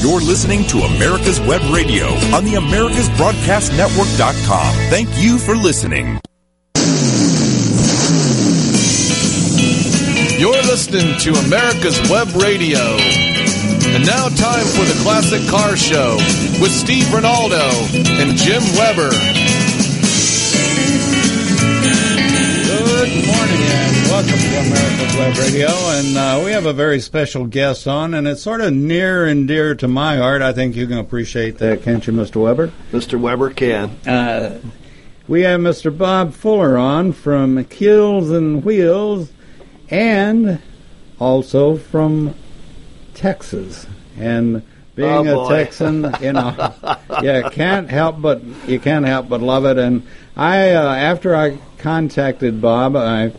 You're listening to America's Web Radio on the AmericasBroadcastNetwork.com. Thank you for listening. You're listening to America's Web Radio. And now, time for the Classic Car Show with Steve Ronaldo and Jim Weber. Good morning and welcome to America's Web Radio. And uh, we have a very special guest on, and it's sort of near and dear to my heart. I think you can appreciate that, can't you, Mr. Weber? Mr. Weber can. Uh, we have Mr. Bob Fuller on from Keels and Wheels and also from Texas. And being Oh, a. Texan, you know, you can't help but you can't help but love it. And I, uh, after I contacted Bob, I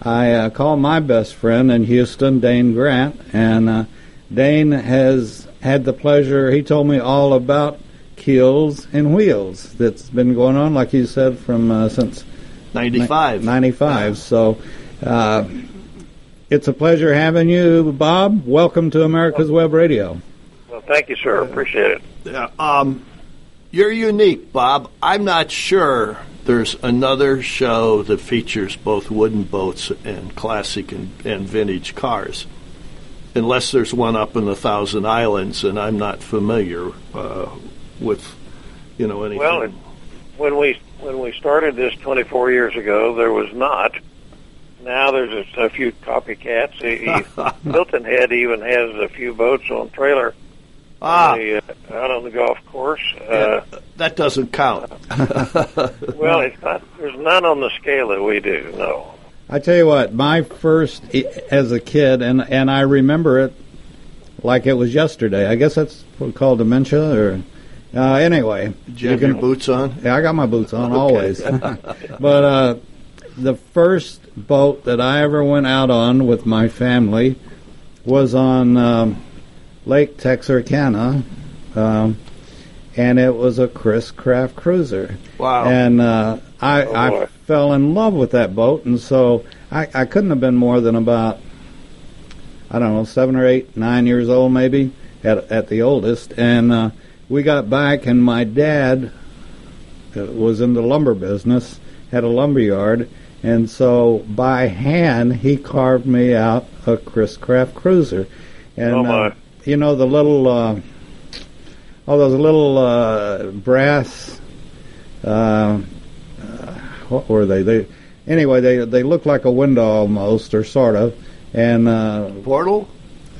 I uh, called my best friend in Houston, Dane Grant, and uh, Dane has had the pleasure. He told me all about keels and wheels that's been going on, like you said, from uh, since 95. 95. So uh, it's a pleasure having you, Bob. Welcome to America's Web Radio. Well, thank you, sir. Appreciate it. Yeah, um, you're unique, Bob. I'm not sure there's another show that features both wooden boats and classic and, and vintage cars. Unless there's one up in the Thousand Islands, and I'm not familiar uh, with, you know, anything. Well, when we when we started this 24 years ago, there was not. Now there's a, a few copycats. Hilton Head even has a few boats on trailer ah, on the, uh, out on the golf course. Uh, that doesn't count. well, it's not. There's none on the scale that we do. No. I tell you what, my first as a kid, and and I remember it like it was yesterday. I guess that's what called dementia, or uh, anyway. Did you have your boots on? Yeah, I got my boots on always. but uh, the first boat that I ever went out on with my family was on um, Lake Texarkana, um, and it was a Chris Craft cruiser. Wow. And uh, I, Oh, I fell in love with that boat, and so I, I couldn't have been more than about I don't know seven or eight, nine years old, maybe at at the oldest. And uh, we got back, and my dad uh, was in the lumber business, had a lumber yard, and so by hand he carved me out a Chris Craft cruiser. And Oh, my. Uh, you know the little. Uh, all those little uh, brass uh, uh, what were they? They anyway they they look like a window almost or sort of, and uh, Portal?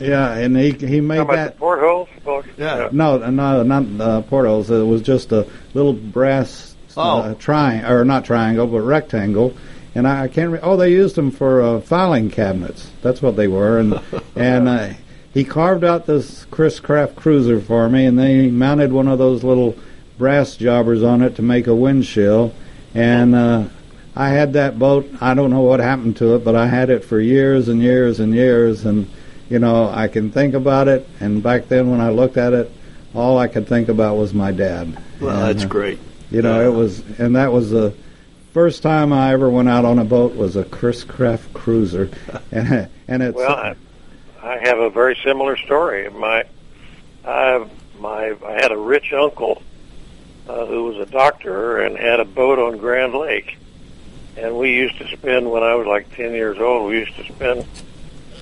yeah, and he he made How that. portholes? Well, Yeah. No, no, not uh, portals. It was just a little brass uh, Oh. triangle, or not triangle, but rectangle. And I, I can't. Re- oh, they used them for uh, filing cabinets. That's what they were. And and uh, he carved out this Chris Craft cruiser for me, and then he mounted one of those little brass jobbers on it to make a windshield. And uh, I had that boat. I don't know what happened to it, but I had it for years and years and years. And you know, I can think about it. And back then, when I looked at it, all I could think about was my dad. Well, And, that's uh, great. You know, Yeah. it was, and that was the first time I ever went out on a boat was a Chris Craft cruiser, and and it's Well, I, have a very similar story. My, I, my, I had a rich uncle uh, who was a doctor and had a boat on Grand Lake, and we used to spend when I was like ten years old. We used to spend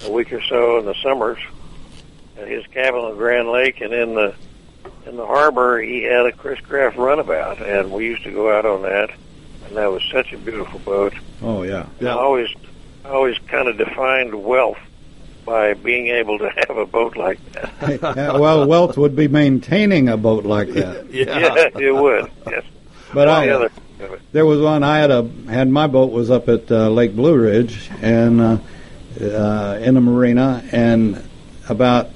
a week or so in the summers at his cabin on Grand Lake, and in the in the harbor he had a Chris Craft runabout, and we used to go out on that, and that was such a beautiful boat. oh yeah, I always, I always kind of defined wealth by being able to have a boat like that. Yeah, well, wealth would be maintaining a boat like that. Yeah, it would. Yes. But I, the other, there was one I had a had my boat was up at uh, Lake Blue Ridge and uh, uh, in the marina, and about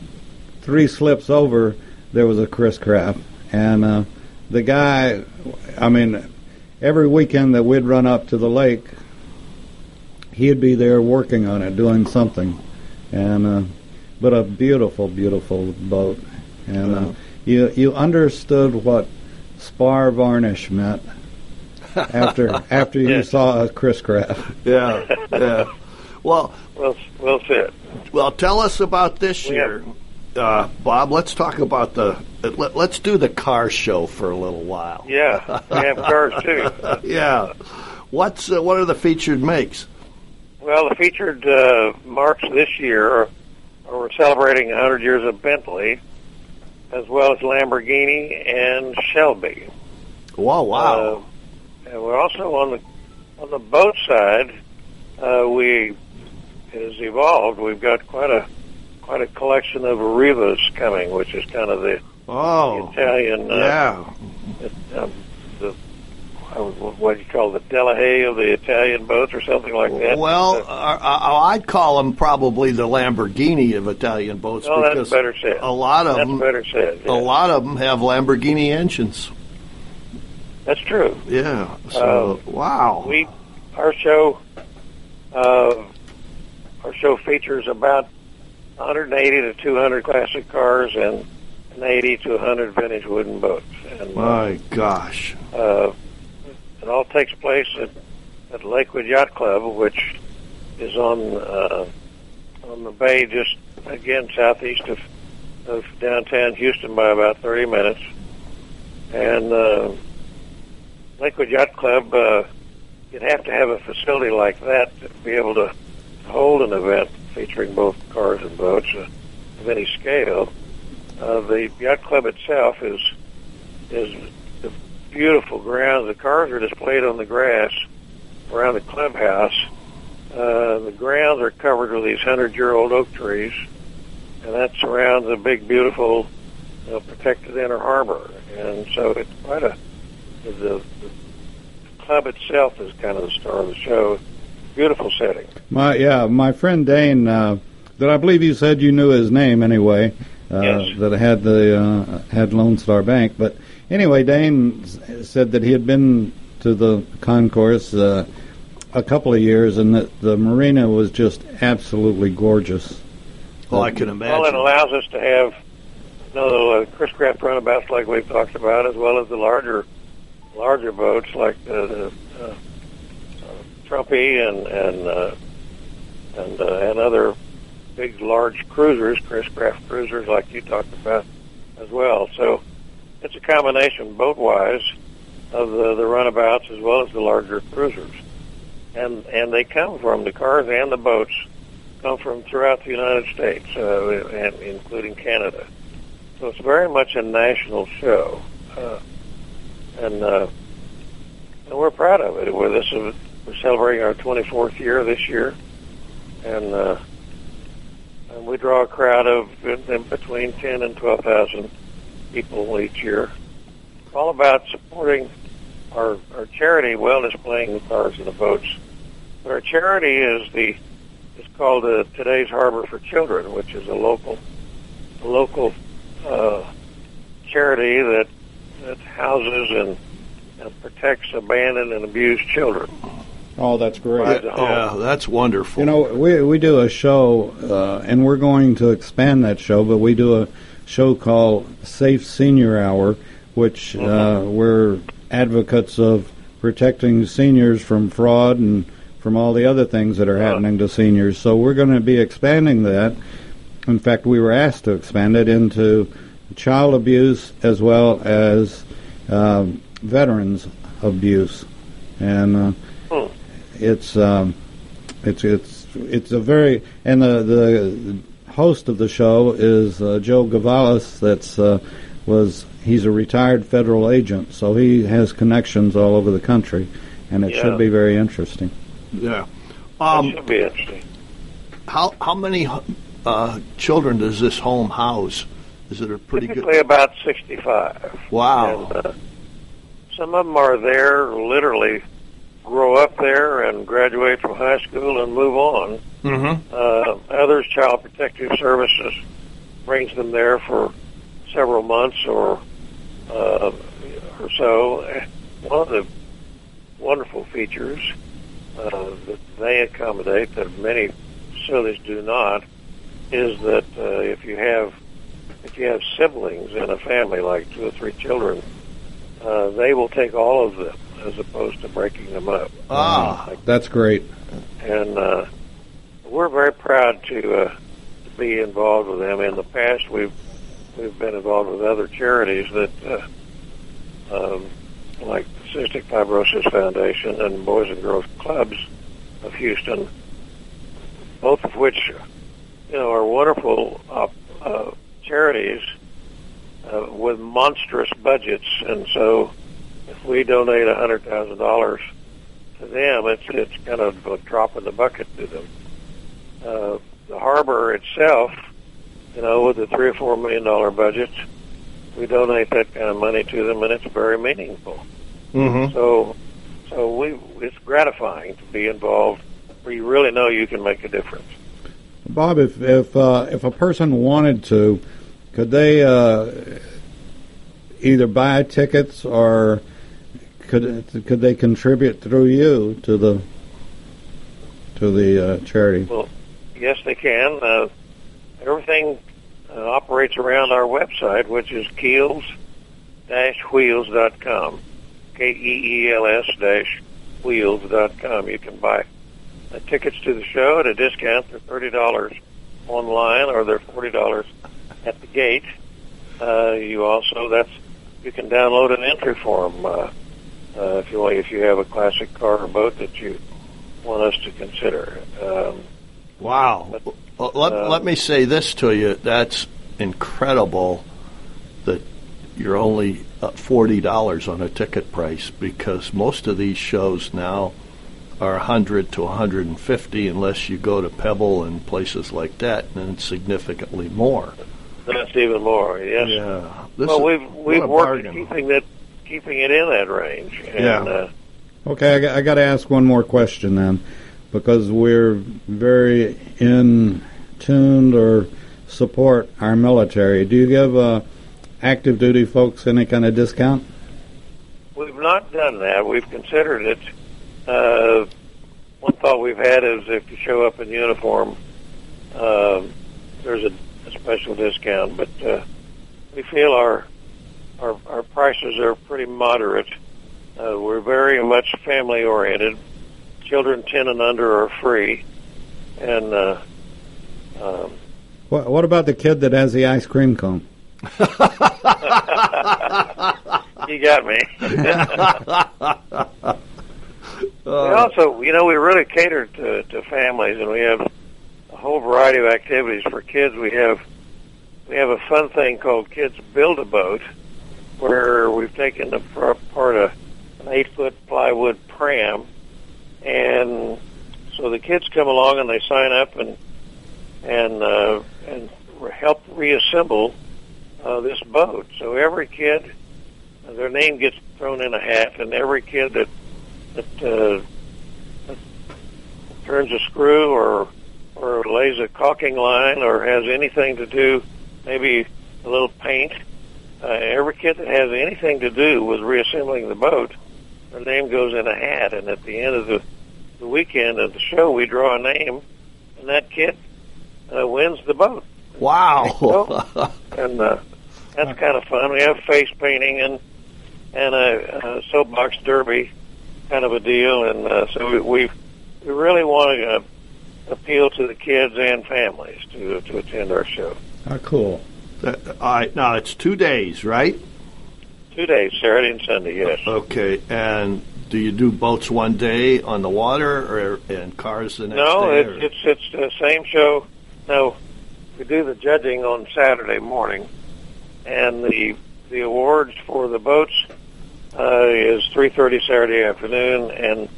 three slips over there was a Chris Craft, and uh, the guy, I mean, every weekend that we'd run up to the lake, he'd be there working on it, doing something, and uh, but a beautiful, beautiful boat, and uh, you you understood what spar varnish meant after after you Yes. saw a Chris Craft. Yeah, yeah. Well, well, well said. well, tell us about this We year. uh, Bob, let's talk about the. Let, let's do the car show for a little while. Yeah, we have cars too. Yeah. What's uh, what are the featured makes? Well, the featured uh, marks this year are, we're celebrating 100 years of Bentley, as well as Lamborghini and Shelby. Wow! Wow! Uh, and we're also on the on the boat side. Uh, we it has evolved. We've got quite a quite a collection of Rivas coming, which is kind of the oh, Italian. Uh, yeah. um, the uh, what do you call the Delahaye of the Italian boats or something like that. Well, Uh, uh, uh, I'd call them probably the Lamborghini of Italian boats that's because better said. a lot of that's them, better said. a lot of them have Lamborghini engines. That's true. Yeah. So wow. We our show uh, our show features about 180 to 200 classic cars and an 80 to 100 vintage wooden boats. And uh, My gosh. uh, it all takes place at, at Lakewood Yacht Club, which is on uh, on the bay, just again southeast of of downtown Houston by about 30 minutes. And uh, Lakewood Yacht Club, uh, you'd have to have a facility like that to be able to hold an event featuring both cars and boats uh, of any scale. Uh, the yacht club itself is is beautiful grounds. The cars are displayed on the grass around the clubhouse. Uh, the grounds are covered with these hundred-year-old oak trees, and that surrounds a big, beautiful, know, protected inner harbor. And so it's quite a the, the club itself is kind of the star of the show. Beautiful setting. My yeah, my friend Dane, uh, that I believe you said you knew his name anyway. Uh, Yes. That had the uh, had Lone Star Bank, but anyway, Dane said that he had been to the concours uh, a couple of years, and that the marina was just absolutely gorgeous. Oh, I can imagine. Well, it allows us to have you know, the Chris Craft runabouts like we've talked about, as well as the larger larger boats like the, the uh, uh, Trumpy and and uh, and uh, and other big large cruisers, Chris Craft cruisers like you talked about as well. So it's a combination boat wise of the, the runabouts as well as the larger cruisers. And and they come from the cars and the boats come from throughout the United States, uh, and including Canada. So it's very much a national show, uh, and uh, and we're proud of it. We're this is, we're celebrating our 24th year this year, and uh, and we draw a crowd of in, in between 10 and 12,000 people each year. It's All about supporting our our charity, well displaying the cars and the boats. But our charity is the it's called uh, Today's Harbor for Children, which is a local a local uh, charity that that houses and, and protects abandoned and abused children. Oh, that's great. Right. Yeah, that's wonderful. You know, we we do a show, uh, and we're going to expand that show. But we do a show called Safe Senior Hour, which uh, we're advocates of protecting seniors from fraud and from all the other things that are happening to seniors. So we're going to be expanding that. In fact, we were asked to expand it into child abuse as well as um, veterans abuse, and. Uh, Hmm. it's um, it's it's it's a very and the the host of the show is uh, Joe Gavalis. That's uh, was he's a retired federal agent, so he has connections all over the country, and it Yeah. should be very interesting. yeah. That Um, should be interesting. how how many uh, children does this home house? Is it a pretty good Typically good? about 65. Wow. And, uh, some of them are there literally grow up there and graduate from high school and move on. Mm-hmm. Uh, others, Child Protective Services brings them there for several months or uh, or so. One of the wonderful features uh, that they accommodate that many facilities do not is that uh, if you have if you have siblings in a family, like two or three children, uh, they will take all of them as opposed to breaking them up. Ah. Like That's great. and uh, we're very proud to uh, be involved with them. In the past, we've we've been involved with other charities that, uh, um, like the Cystic Fibrosis Foundation and Boys and Girls Clubs of Houston, both of which, you know, are wonderful uh, uh, charities uh, with monstrous budgets, and so if we donate a hundred thousand dollars to them, it's it's kind of a drop in the bucket to them. Uh, the harbor itself, you know, with a three or four million dollar budget, we donate that kind of money to them, and it's very meaningful. Mm-hmm. So, so we it's gratifying to be involved where you really know you can make a difference. Bob, if if uh, if a person wanted to, could they uh, either buy tickets or could could they contribute through you to the to the uh, charity? Well, yes, they can. Uh, everything uh, operates around our website, which is keels-wheels.com. K-E-E-L-S dash wheels.com. You can buy uh, tickets to the show at a discount. They're $30 online or they're $40 at the gate. Uh, you also, that's, you can download an entry form, uh, if you want, if you have a classic car or boat that you want us to consider. Um, Wow. Well, let, uh, let me say this to you. That's incredible that you're only uh, $40 on a ticket price because most of these shows now are 100 to 150 unless you go to Pebble and places like that, and it's significantly more. that's even more, yes. Yeah. This well, we've we've worked at keeping that keeping it in that range. And, Yeah. Uh, Okay, I, got- I got to ask one more question then, because we're very in tuned or support our military. Do you give uh, active duty folks any kind of discount? we've not done that. We've considered it. Uh, one thought we've had is if you show up in uniform, um, there's a, a special discount. But uh, we feel our our our prices are pretty moderate. Uh, we're very much family oriented. Children ten and under are free, and uh, um, What, what about the kid that has the ice cream cone? you got me. we also, you know, we really cater to, to families, and we have a whole variety of activities for kids. We have we have a fun thing called Kids Build a Boat, where we've taken apart a an eight foot plywood pram, and so the kids come along and they sign up and and uh, and help reassemble uh, this boat. So every kid, their name gets thrown in a hat, and every kid that that, uh, that turns a screw or or lays a caulking line or has anything to do, maybe a little paint. Uh, every kid that has anything to do with reassembling the boat, their name goes in a hat, and at the end of the the weekend of the show, we draw a name, and that kid uh, wins the boat. Wow. and uh, that's kind of fun. We have face painting and and a, a soapbox derby kind of a deal, and uh, so we we, we really want to uh, appeal to the kids and families to to attend our show. Oh, cool. All right. Now, it's two days, right? Two days, Saturday and Sunday. Yes. Okay. And do you do boats one day on the water or and cars the next No, day? it's it's it's the same show. No, we do the judging on Saturday morning, and the the awards for the boats uh, is three thirty Saturday afternoon, and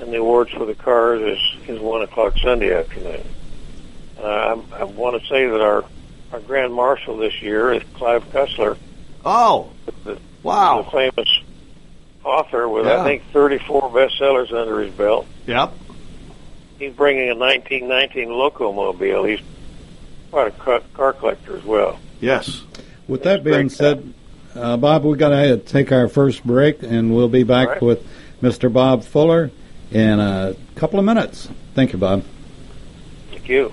and the awards for the cars is is one o'clock Sunday afternoon. Uh, I, I want to say that our our grand marshal this year is Clive Cussler, oh, the, wow. the famous author with Yeah. I think thirty four bestsellers under his belt. Yep. he's bringing a 1919 locomobile. He's quite a car, car collector as well. Yes. With that That's being said, uh, Bob, we've got to take our first break, and we'll be back All right. with Mr. Bob Fuller in a couple of minutes. Thank you, Bob. Thank you.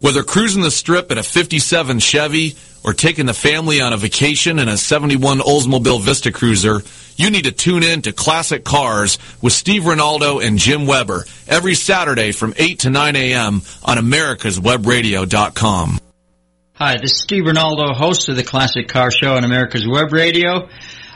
Whether cruising the strip in a 57 Chevy or taking the family on a vacation in a 71 Oldsmobile Vista Cruiser, you need to tune in to Classic Cars with Steve Ronaldo and Jim Weber every Saturday from 8 to 9 a.m. on americaswebradio.com. Hi, this is Steve Ronaldo, host of the Classic Car Show on America's Web Radio.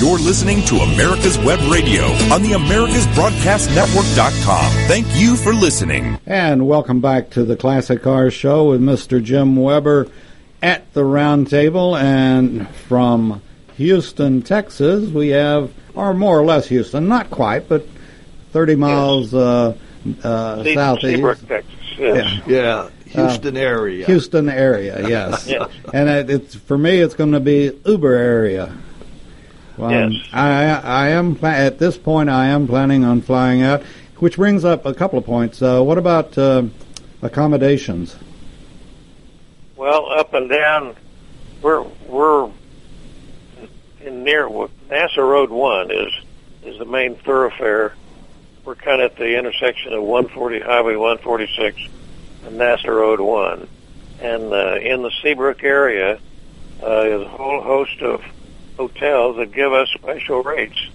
You're listening to America's Web Radio on the AmericasBroadcastNetwork.com. Thank you for listening. And welcome back to the Classic Cars Show with Mr. Jim Weber at the round table. And from Houston, Texas, we have, or more or less Houston, not quite, but 30 miles uh, uh, Se- southeast. Seabrook, Texas. Yes. Yeah, Houston area. Houston area, yes. Yes. And it, it's for me, it's going to be Uber area. Well, Yes. I I am at this point. I am planning on flying out, which brings up a couple of points. Uh, what about uh, accommodations? Well, up and down, we're we're in near NASA Road One is is the main thoroughfare. We're kind of at the intersection of 140 Highway 146 and NASA Road One, and uh, in the Seabrook area uh, is a whole host of hotels that give us special rates.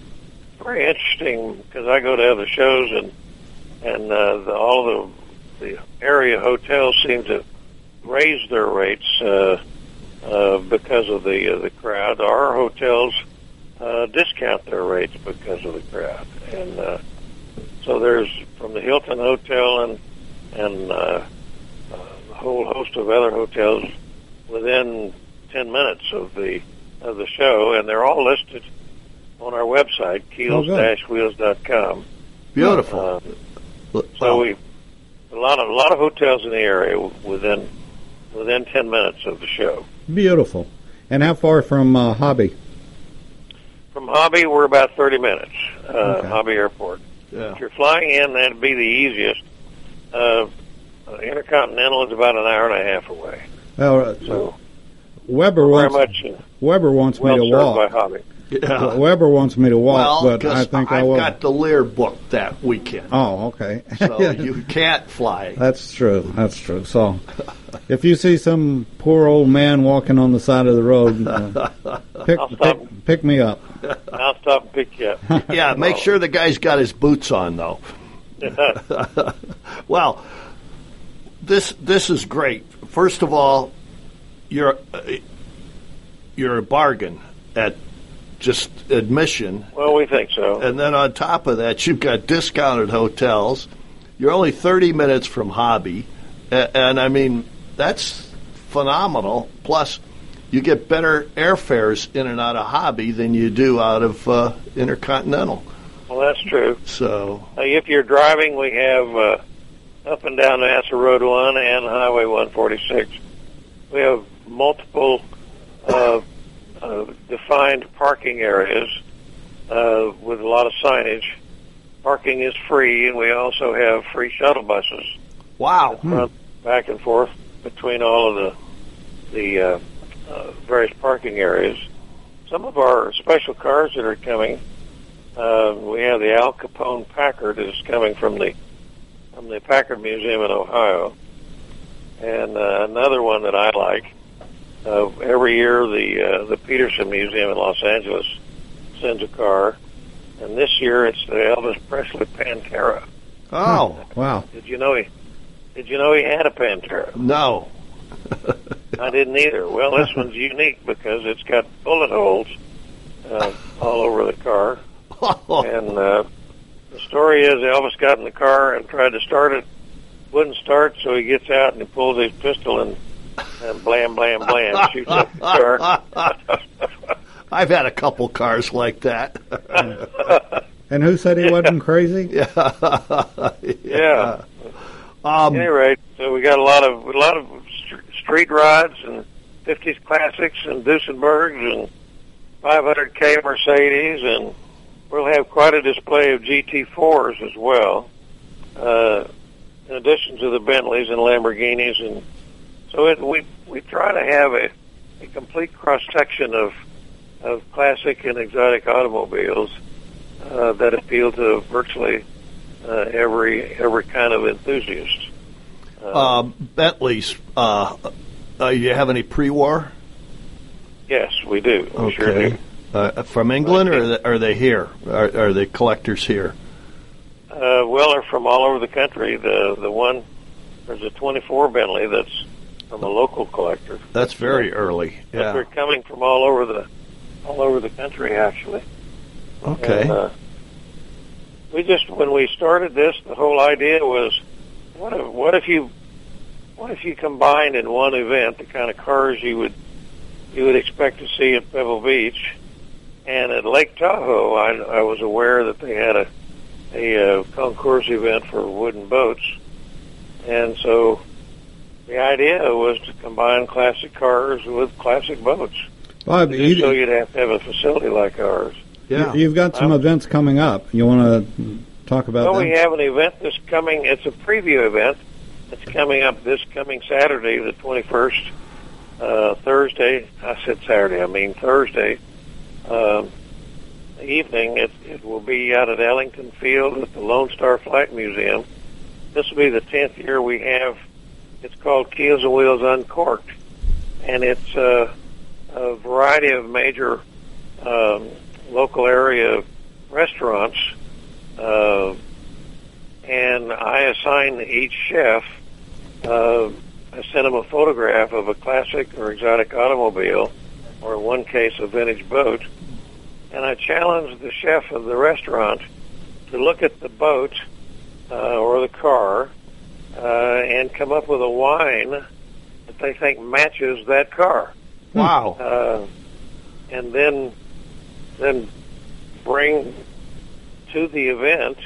Very interesting because I go to other shows and and uh, the, all the the area hotels seem to raise their rates uh, uh, because of the uh, the crowd. Our hotels uh, discount their rates because of the crowd, and uh, so there's from the Hilton Hotel and and uh, a whole host of other hotels within ten minutes of the of the show, and they're all listed on our website, keels-wheels.com. Beautiful. Um, so we a lot of a lot of hotels in the area within within ten minutes of the show. Beautiful. And how far from uh, Hobby? From Hobby, we're about thirty minutes. Uh, Okay. Hobby Airport. yeah. If you're flying in, that'd be the easiest. Uh, Intercontinental is about an hour and a half away. Well, So Weber very wants much uh, Weber wants well me to walk. My. Hobby. yeah. Weber wants me to walk, well, but I 'cause think I I've will. got the Lear booked that weekend, Oh, okay. so you can't fly. That's true. That's true. So, if you see some poor old man walking on the side of the road, uh, pick, pick pick me up. I'll stop and pick you up. Yeah, make sure the guy's got his boots on though. well, this this is great. First of all, you're uh, you're a bargain at just admission, well, we think so. and then on top of that, you've got discounted hotels. You're only 30 minutes from Hobby, and, and I mean that's phenomenal. Plus, you get better airfares in and out of Hobby than you do out of uh, Intercontinental. Well, that's true. So Uh, if you're driving, we have uh, up and down NASA Road 1 and Highway 146. We have multiple uh, uh, defined parking areas uh, with a lot of signage. Parking is free, and we also have free shuttle buses wow. run back and forth between all of the the uh, uh, various parking areas. Some of our special cars that are coming, uh, we have the Al Capone Packard is coming from the from the Packard Museum in Ohio, and uh, another one that I like. Uh, every year, the uh, the Peterson Museum in Los Angeles sends a car, and this year it's the Elvis Presley Pantera. Oh Wow. Did you know he? Did you know he had a Pantera? no. I didn't either. Well, this one's unique because it's got bullet holes uh, all over the car, and uh, the story is Elvis got in the car and tried to start it, wouldn't start, so he gets out and he pulls his pistol and, and blam, blam, blam, shoots up the car. I've had a couple cars like that. And who said he wasn't crazy? yeah. yeah. Um, At any rate, so we got a lot of a lot of street rides and '50s classics and Duesenbergs and 500k Mercedes, and we'll have quite a display of GT40s as well, uh, in addition to the Bentleys and Lamborghinis, and so it, we we try to have a, a complete cross section of of classic and exotic automobiles uh, that appeal to virtually uh, every every kind of enthusiast. um, Bentley's. Uh, uh, you have any pre-war? Yes, we do. We sure do. Uh, from England, or are they, are they here? Are, are they collectors here? Uh, well, they're from all over the country. The the one there's a 24 Bentley that's from a local collector. That's very early. But they're coming from all over the all over the country actually. Okay. And, uh, we just when we started this, the whole idea was, what if what if you what if you combined in one event the kind of cars you would you would expect to see at Pebble Beach, and at Lake Tahoe, I, I was aware that they had a a uh, concours event for wooden boats, and so the idea was to combine classic cars with classic boats. Bob, To do so, you, you'd have to have a facility like ours. yeah. you've got some Um, events coming up. You want to talk about Well, them? we have an event that's coming. It's a preview event. It's coming up this coming Saturday, the 21st, uh, Thursday. I said Saturday. I mean Thursday um, evening. It, it will be out at Ellington Field at the Lone Star Flight Museum. This will be the 10th year we have. It's called Keels and Wheels Uncorked, and it's uh, a variety of major um, local area restaurants. Uh, and I assign each chef. Uh, I send them a photograph of a classic or exotic automobile, or in one case, a vintage boat, and I challenge the chef of the restaurant to look at the boat uh, or the car uh, and come up with a wine that they think matches that car Wow. uh, and then then bring to the event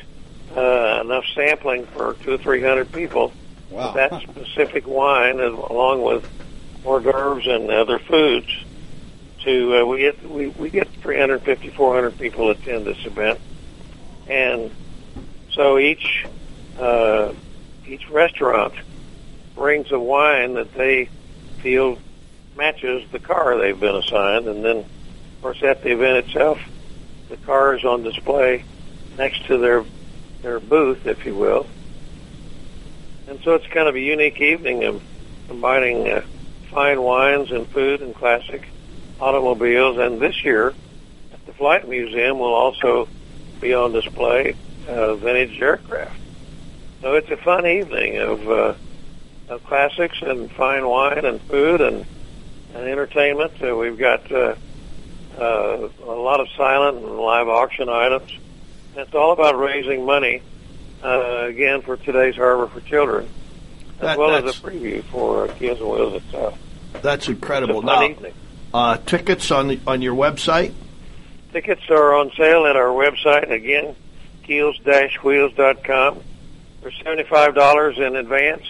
uh, enough sampling for two or three hundred people. Wow. That specific wine, along with hors d'oeuvres and other foods, to uh, we get we, we get 350, 400 people attend this event, and so each uh, each restaurant brings a wine that they feel matches the car they've been assigned, and then, of course, at the event itself, the car is on display next to their their booth, if you will. And so it's kind of a unique evening of combining uh, fine wines and food and classic automobiles. And this year, the Flight Museum, will also be on display uh, vintage aircraft. So it's a fun evening of, uh, of classics and fine wine and food and and entertainment. Uh, we've got uh, uh, a lot of silent and live auction items. And it's all about raising money, uh, again, for today's Harbor for Children, as That- well as a preview for uh, Keels and Wheels itself. That's incredible. It's a fun Now, evening. Uh, tickets on the, on your website. Tickets are on sale at our website, again, keels-wheels.com. They're $75 in advance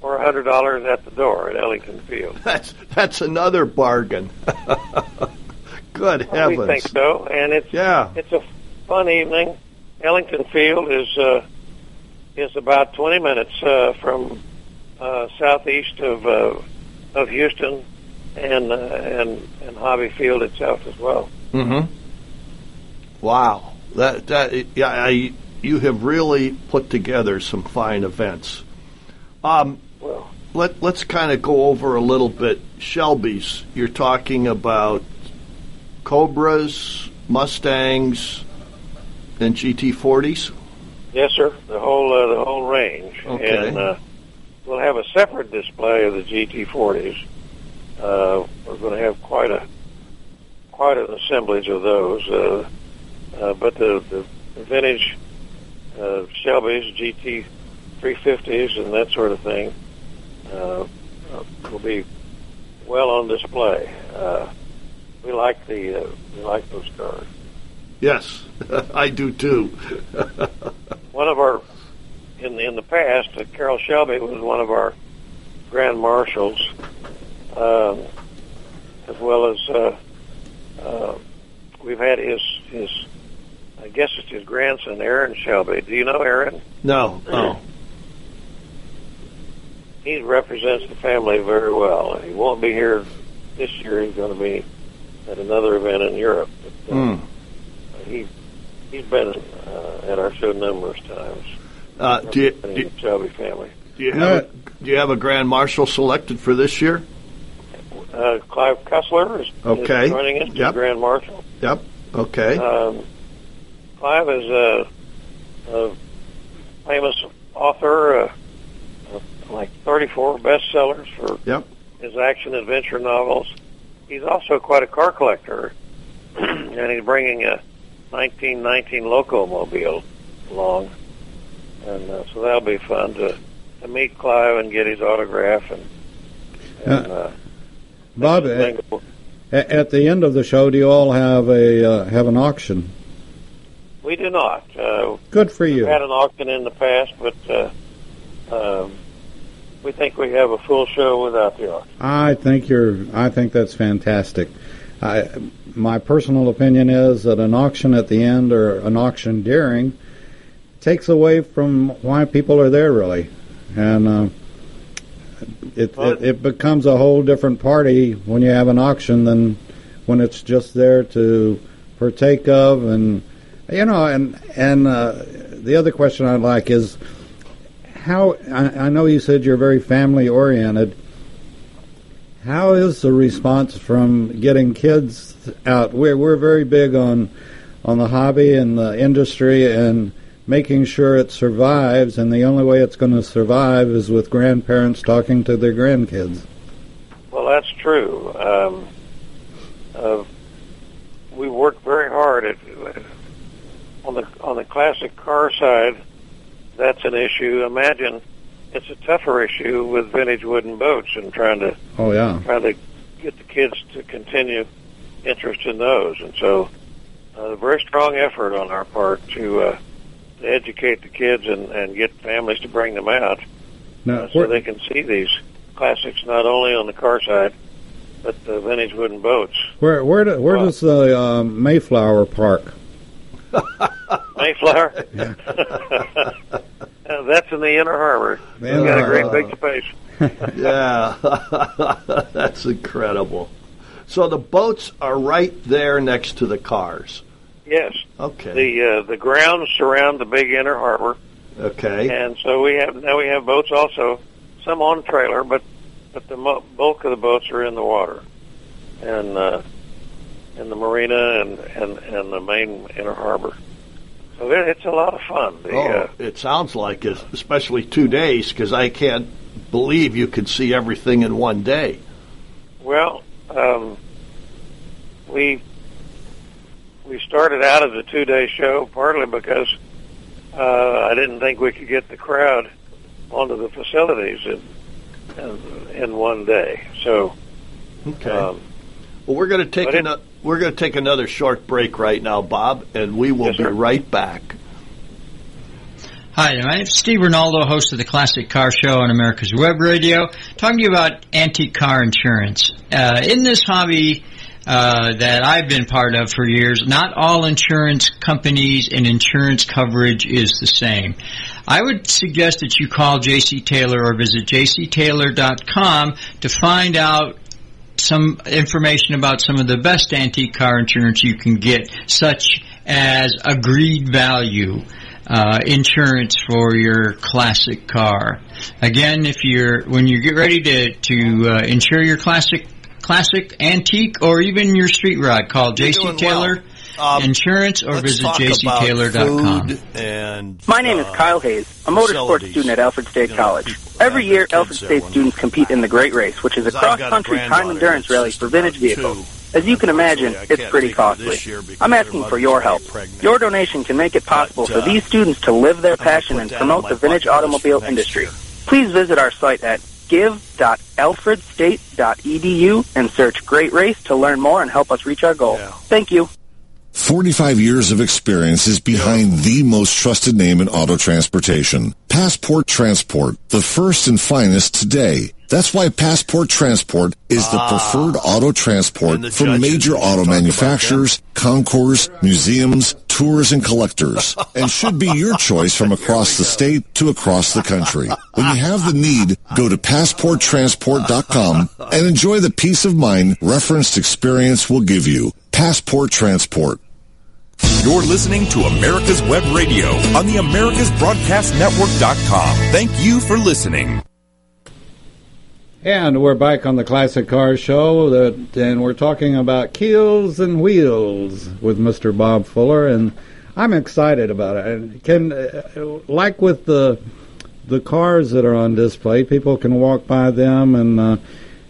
or $100 at the door at Ellington Field. That's that's another bargain. Good heavens. We think so, and it's Yeah. it's a fun evening. Ellington Field is uh, is about 20 minutes uh, from uh, southeast of uh, of Houston, and uh, and and Hobby Field itself as well. Mm-hmm. Wow. That that yeah, I, you have really put together some fine events. Um, Well, let let's kind of go over a little bit. Shelby's. You're talking about Cobras, Mustangs, and GT40s. yes, sir. The whole uh, the whole range, Okay. and uh, we'll have a separate display of the GT40s. Uh, we're going to have quite a quite an assemblage of those. Uh, uh, but the, the, the vintage uh, Shelby's GT3 350s and that sort of thing uh, uh, will be well on display. Uh, we like the uh, we like those cars. Yes, I do too. one of our in in the past, uh, Carroll Shelby was one of our grand marshals, um, as well as uh, uh, we've had his his. I guess it's his grandson, Aaron Shelby. Do you know Aaron? No, no. He represents the family very well. He won't be here this year. He's going to be at another event in Europe. But, uh, Mm. He he's been uh, at our show numerous times. Uh, do, you, do, representing the Shelby family. do you have a, do you have a grand marshal selected for this year? Uh, Clive Cussler is, Okay. is joining us, Yep. Grand Marshal. Yep. Okay. Um, Clive is a, a famous author, uh, of like 34 bestsellers for Yep. his action adventure novels. He's also quite a car collector, and he's bringing a 1919 Locomobile along, and uh, so that'll be fun to to meet Clive and get his autograph and. and uh, Bob, at, at the end of the show, do you all have a uh, have an auction? we do not. Uh, Good for you. We've had an auction in the past, but uh, um, we think we have a full show without the auction. I think you're. I think that's fantastic. I, my personal opinion is that an auction at the end or an auction during takes away from why people are there really, and uh, it, it it becomes a whole different party when you have an auction than when it's just there to partake of and you know and and uh, the other question I'd like is how I, I know you said you're very family oriented. How is the response from getting kids out? We're we're very big on on the hobby and the industry and making sure it survives. And the only way it's going to survive is with grandparents talking to their grandkids. Well, that's true. Um, uh, we work very hard at on the on the classic car side. That's an issue. Imagine it's a tougher issue with vintage wooden boats and trying to Oh yeah, trying to get the kids to continue interest in those. And so, uh, a very strong effort on our part to, uh, to educate the kids and, and get families to bring them out now uh, so where, they can see these classics not only on the car side but the vintage wooden boats. where where, do, where Well- does the uh, Mayflower park? Mayflower. Uh, that's in the inner harbor. The We've inner got a great harbor. big space. yeah. That's incredible. So the boats are right there next to the cars. Yes, Okay. the uh, the grounds surround the big inner harbor. okay. and so we have now we have boats also, some on trailer, but but the mo- bulk of the boats are in the water, and uh, in the marina and and and the main inner harbor. So it, it's a lot of fun. The, Oh, uh, it sounds like it, especially two days, because I can't believe you could see everything in one day. well, um, we we started out as a two day show partly because uh, I didn't think we could get the crowd onto the facilities in in, in one day. So. Okay. Um, well, we're going to take but it- ano- we're going to take another short break right now, Bob, and we will Yes, be sir. right back. Hi, my name's Steve Ronaldo, host of the Classic Car Show on America's Web Radio, talking to you about antique car insurance. Uh, in this hobby uh, that I've been part of for years, not all insurance companies and insurance coverage is the same. I would suggest that you call JC Taylor or visit jctaylor.com to find out some information about some of the best antique car insurance you can get, such as agreed value uh, insurance for your classic car. Again, if you're when you get ready to to uh, insure your classic classic antique or even your street rod, call You're JC Taylor well. Um, Insurance or visit talk about jctaylor.com. food and My name is uh, Kyle Hayes, a motorsports facilities. student at Alfred State You know, College. Every year, kids Alfred State students compete in the Great Race, which is a Because I've a cross-country time endurance rally for vintage vehicles. two. As you can imagine, it's pretty think of this costly. I'm asking for your help. Your donation can make it possible But, for uh, these students to live their passion and promote the vintage bucket list for automobile industry. year. Please visit our site at give.alfredstate.edu and search Great Race to learn more and help us reach our goal. Yeah. Thank you. 45 years of experience is behind the most trusted name in auto transportation. Passport Transport, the first and finest today. That's why Passport Transport is the preferred auto transport the for major auto manufacturers, concours, museums, tours, and collectors, and should be your choice from across the state to across the country. When you have the need, go to passporttransport.com and enjoy the peace of mind referenced experience will give you. Passport Transport. You're listening to America's Web Radio on the AmericasBroadcastNetwork.com. Thank you for listening. And we're back on the Classic Car Show, that, and we're talking about keels and wheels with Mr. Bob Fuller, and I'm excited about it. And can, uh, like with the the cars that are on display, people can walk by them and uh,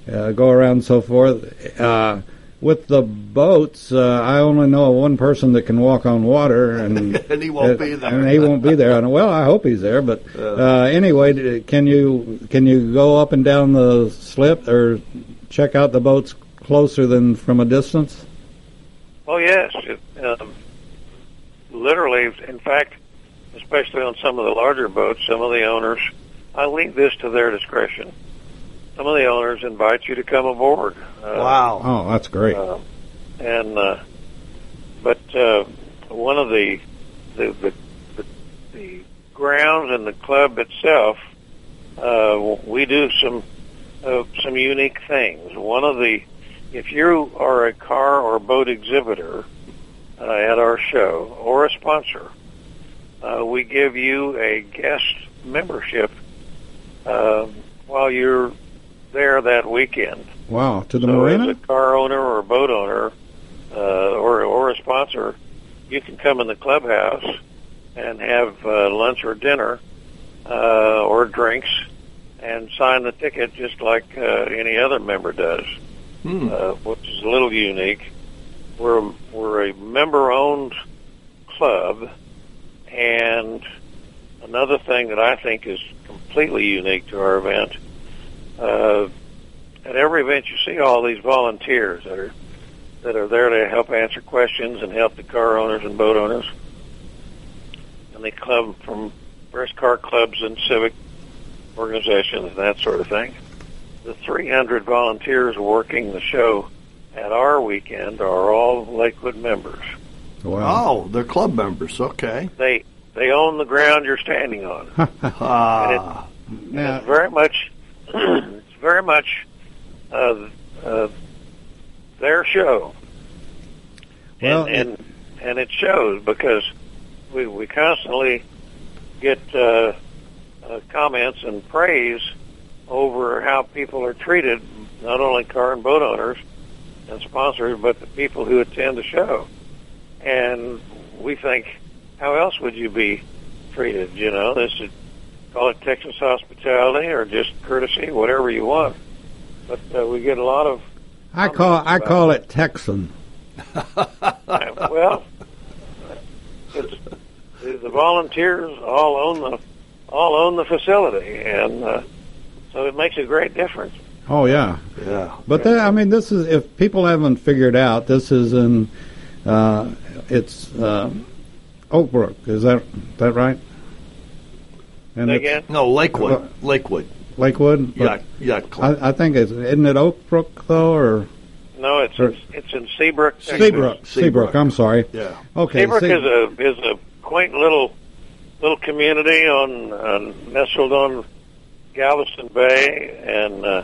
uh, go around and so forth. Uh, with the boats, uh, I only know of one person that can walk on water, and And he won't be there. And he won't be there. And well, I hope he's there. But uh, anyway, can you can you go up and down the slip or check out the boats closer than from a distance? Oh yes, it, um, literally. In fact, especially on some of the larger boats, some of the owners. I leave this to their discretion. Some of the owners invite you to come aboard. Uh, Wow. Oh, that's great. Uh, and uh, but uh, one of the the, the the the grounds and the club itself, uh, we do some uh, some unique things. One of the if you are a car or boat exhibitor uh, at our show or a sponsor, uh, we give you a guest membership uh, while you're there that weekend. Wow, to the so marina. as a car owner or a boat owner uh, or or a sponsor, you can come in the clubhouse and have uh, lunch or dinner uh, or drinks and sign the ticket just like uh, any other member does, Hmm. uh, which is a little unique. We're we're a member-owned club, and another thing that I think is completely unique to our event. Uh, at every event, you see all these volunteers that are that are there to help answer questions and help the car owners and boat owners. And they come from various car clubs and civic organizations and that sort of thing. The 300 volunteers working the show at our weekend are all Lakewood members. Wow. Oh, they're club members. Okay. They they own the ground you're standing on. Ah. Now, It's very much it's very much uh, uh, their show. Well, and, and and it shows because we we constantly get uh, uh, comments and praise over how people are treated, not only car and boat owners and sponsors, but the people who attend the show. And we think, how else would you be treated? You know, this is call it Texas hospitality or just courtesy, whatever you want. But uh, we get a lot of I call I call it Texan. well, it's, the volunteers all own the all own the facility, and uh, so it makes a great difference. Oh yeah, Yeah. but that, I mean, this is if people haven't figured out, this is in uh, it's uh, Oak Brook. Is that that right? And Say it's again? No, Lakewood. Lakewood. Lakewood. Yeah, yeah. Club. I, I think it's isn't it Oak Brook though, or No, it's Or- it's in Seabrook. Texas. Seabrook? Seabrook. Seabrook. I'm sorry. yeah. Okay. Seabrook See- is a is a quaint little little community on uh, nestled on Galveston Bay, and uh,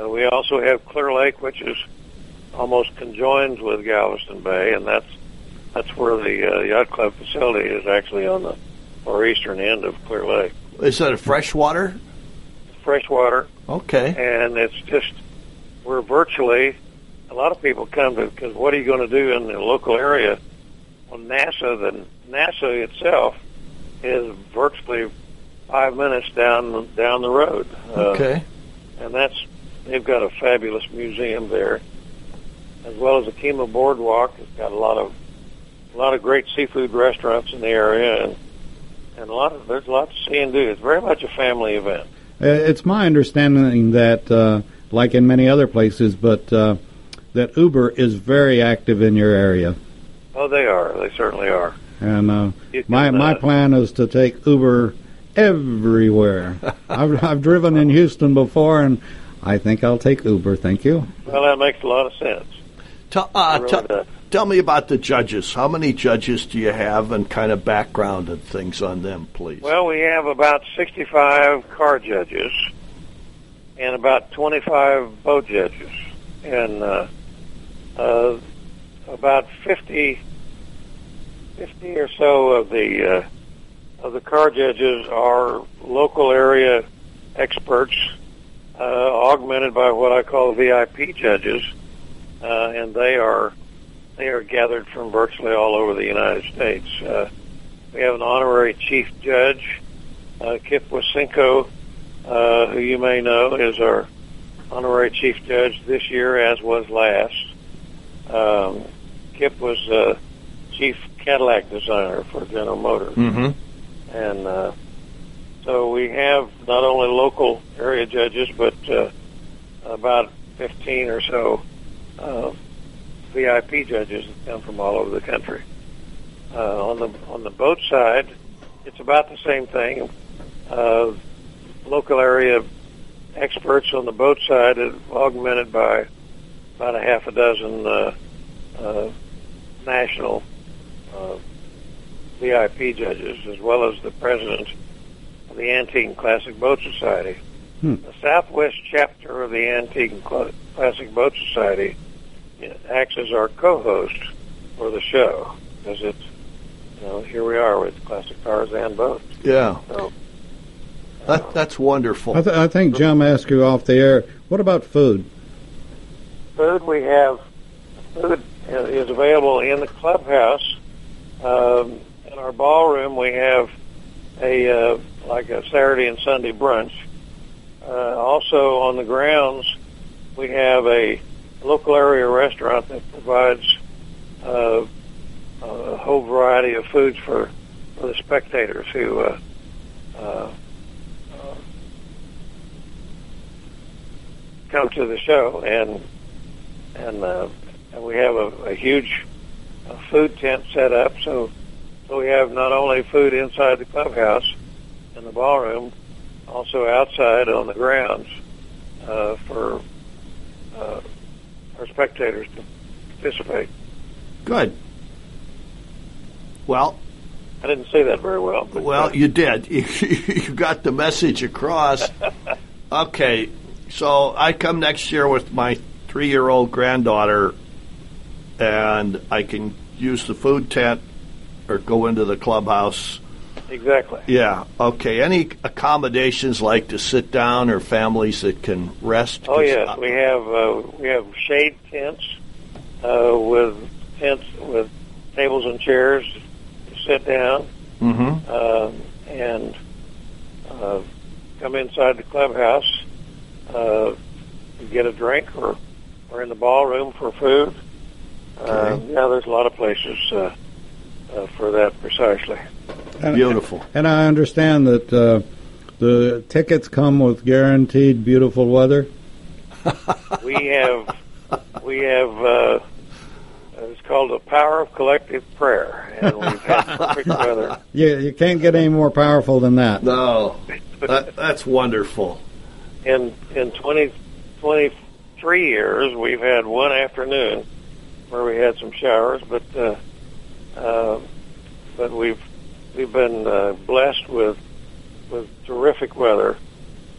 uh, we also have Clear Lake, which is almost conjoined with Galveston Bay, and that's that's where the uh, yacht club facility is actually on the far eastern end of Clear Lake. Is that a freshwater? Freshwater, Okay. and it's just we're virtually a lot of people come to because what are you going to do in the local area? Well, NASA, the NASA itself is virtually five minutes down down the road. Uh, Okay. and that's they've got a fabulous museum there, as well as the Kemah Boardwalk. It's got a lot of a lot of great seafood restaurants in the area, and and a lot of there's a lot to see and do. It's very much a family event. Uh, It's my understanding that, uh, like in many other places, but uh, that Uber is very active in your area. Oh, they are. They certainly are. And uh, can, my my uh, plan is to take Uber everywhere. I've I've driven in Houston before, and I think I'll take Uber. Thank you. Well, that makes a lot of sense. Tell, uh, Really tell, does. Tell me about the judges. How many judges do you have, and kind of background and things on them, please? Well, we have about 65 car judges and about 25 boat judges, and uh, uh, about 50, 50 or so of the uh, of the car judges are local area experts, uh, augmented by what I call VIP judges, uh, and they are they are gathered from virtually all over the United States. Uh, we have an honorary chief judge, uh, Kip Wasenko, uh, who you may know is our honorary chief judge this year, as was last. Um, Kip was uh, chief Cadillac designer for General Motors, mm-hmm. and uh, so we have not only local area judges, but uh, about 15 or so uh, VIP judges that come from all over the country. Uh, on the on the boat side, it's about the same thing. Uh, local area experts on the boat side, augmented by about a half a dozen uh, uh, national uh, VIP judges, as well as the president of the Antique and Classic Boat Society. Hmm. The Southwest chapter of the Antique and Cla- Classic Boat Society acts as our co-host for the show because it's you know here we are with classic cars and boats. Yeah, So that, that's wonderful. I, th- I think Jim asked you off the air. What about food? food we have food is available in the clubhouse. Um, in our ballroom we have a uh, like a Saturday and Sunday brunch. Uh, also on the grounds we have a local area restaurant that provides uh, a whole variety of foods for, for the spectators who uh, uh, uh, come to the show and and uh, and we have a, a huge uh, food tent set up. So so we have not only food inside the clubhouse in the ballroom, also outside on the grounds for our spectators to participate. Good. Well, I didn't say that very well. But, well, uh, you did. you got the message across. Okay, so I come next year with my three-year-old granddaughter, and I can use the food tent or go into the clubhouse. Exactly. Yeah. Okay. Any accommodations like to sit down or families that can rest? Oh yes, I- we have uh, we have shade tents uh, with tents with tables and chairs to sit down Mhm. um, and uh, come inside the clubhouse, uh, get a drink, or or in the ballroom for food. Uh, yeah, there's a lot of places uh, uh, for that precisely. And, Beautiful. And I understand that uh, the tickets come with guaranteed beautiful weather. we have we have uh, it's called the power of collective prayer, and we've had perfect weather. You, you can't get any more powerful than that. No, that, that's wonderful. In in 20, 23 years, we've had one afternoon where we had some showers, but uh, uh, but we've we've been uh, blessed with with terrific weather.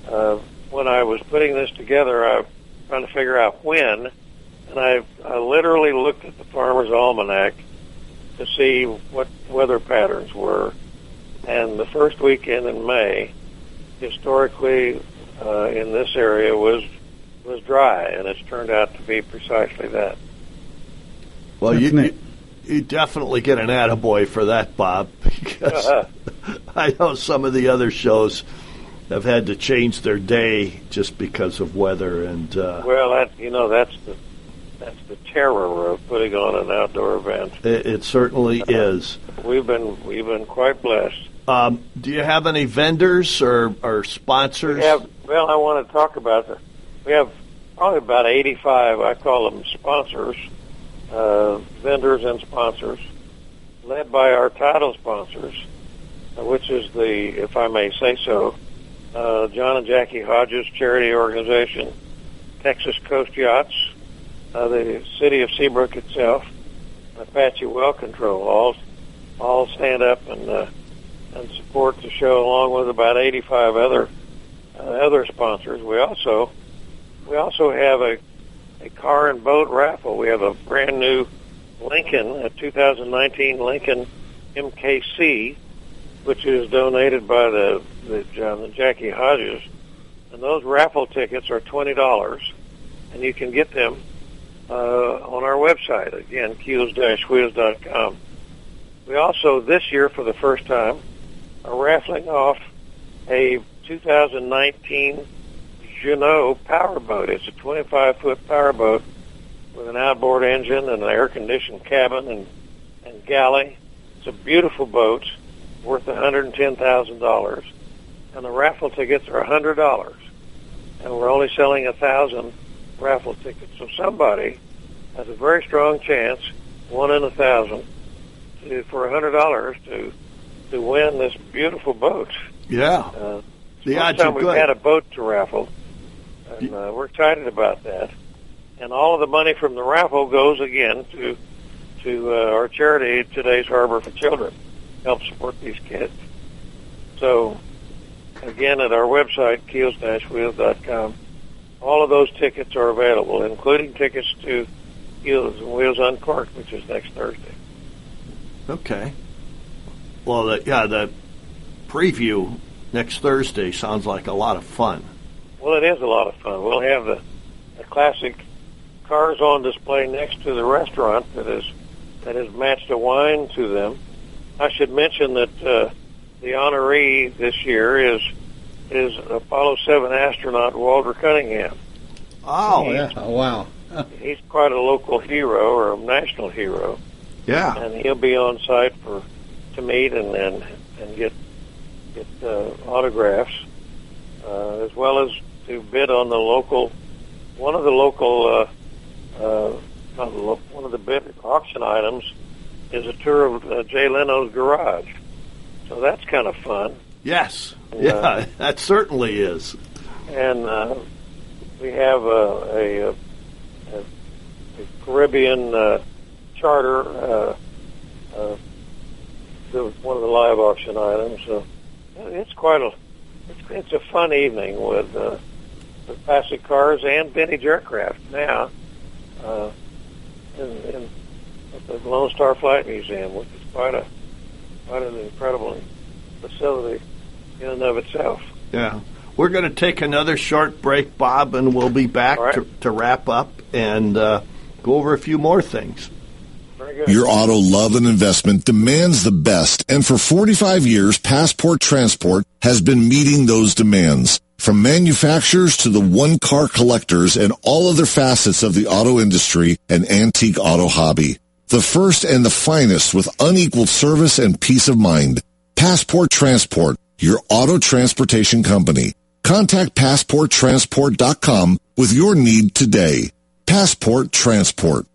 Uh, when I was putting this together, I was trying to figure out when, and I, I literally looked at the Farmer's Almanac to see what weather patterns were. And the first weekend in May, historically, uh, in this area was was dry, and it's turned out to be precisely that. Well, you, neat. You definitely get an attaboy for that, Bob, because I know some of the other shows have had to change their day just because of weather and uh, Well, that you know that's the that's the terror of putting on an outdoor event. It, it certainly is. We've been we've been quite blessed. Um, do you have any vendors or, or sponsors? We have, well, I want to talk about the. We have probably about 85. I call them sponsors, uh, vendors and sponsors, led by our title sponsors, uh, which is the, if I may say so, uh, John and Jackie Hodges Charity Organization, Texas Coast Yachts, uh, the City of Seabrook itself, Apache Well Control, all all stand up and uh, and support the show along with about 85 other uh, other sponsors. We also we also have a a car and boat raffle. We have a brand new Lincoln, a 2019 Lincoln MKC, which is donated by the the John Jackie Hodges, and those raffle tickets are twenty dollars, and you can get them uh, on our website again, keels-wheels.com. We also this year, for the first time, are raffling off a 2019 Jeanneau powerboat. It's a 25 foot powerboat with an outboard engine and an air conditioned cabin and, and galley. It's a beautiful boat worth $110,000. And the raffle tickets are $100. And we're only selling a thousand raffle tickets. So somebody has a very strong chance, one in a thousand, to, for $100 to to win this beautiful boat. Yeah. Uh, the odds time are we've good. had a boat to raffle, and uh, we're excited about that. And all of the money from the raffle goes again to to uh, our charity, Today's Harbor for Children, help support these kids. So, again, at our website, keels-wheels.com, all of those tickets are available, including tickets to Keels and Wheels Uncorked, which is next Thursday. Okay. Well, the, yeah, the preview next Thursday sounds like a lot of fun. Well, it is a lot of fun. We'll have the, the classic cars on display next to the restaurant that is that has matched a wine to them. I should mention that uh, the honoree this year is is Apollo Seven astronaut Walter Cunningham. Oh, yeah. Oh, wow. He's quite a local hero or a national hero, yeah. and he'll be on site for to meet and and, and get get uh, autographs, uh, as well as to bid on the local one of the local uh, uh, lo- one of the bid auction items is a tour of uh, Jay Leno's garage. So that's kind of fun. Yes. Yeah. Yeah, that certainly is. and uh, we have a, a, a, a Caribbean uh, charter. Uh, uh, one of the live auction items. So it's quite a it's, it's a fun evening with uh, with classic cars and vintage aircraft now uh, in, in at the Lone Star Flight Museum, which is quite a quite an incredible facility in and of itself. Yeah. We're going to take another short break, Bob, and we'll be back All right. to, to wrap up and uh, go over a few more things. Your auto love and investment demands the best, and for 45 years, Passport Transport has been meeting those demands. From manufacturers to the one-car collectors and all other facets of the auto industry and antique auto hobby. The first and the finest with unequaled service and peace of mind. Passport Transport, your auto transportation company. Contact PassportTransport.com with your need today. Passport Transport.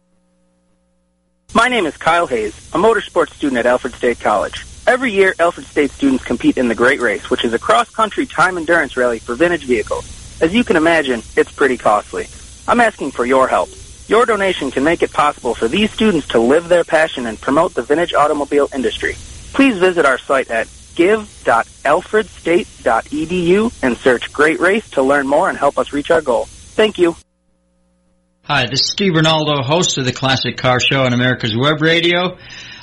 My name is Kyle Hayes, a motorsports student at Alfred State College. Every year, Alfred State students compete in the Great Race, which is a cross-country time endurance rally for vintage vehicles. As you can imagine, it's pretty costly. I'm asking for your help. Your donation can make it possible for these students to live their passion and promote the vintage automobile industry. Please visit our site at give.alfredstate.edu and search Great Race to learn more and help us reach our goal. Thank you. Hi, this is Steve Ronaldo, host of the Classic Car Show on America's Web Radio.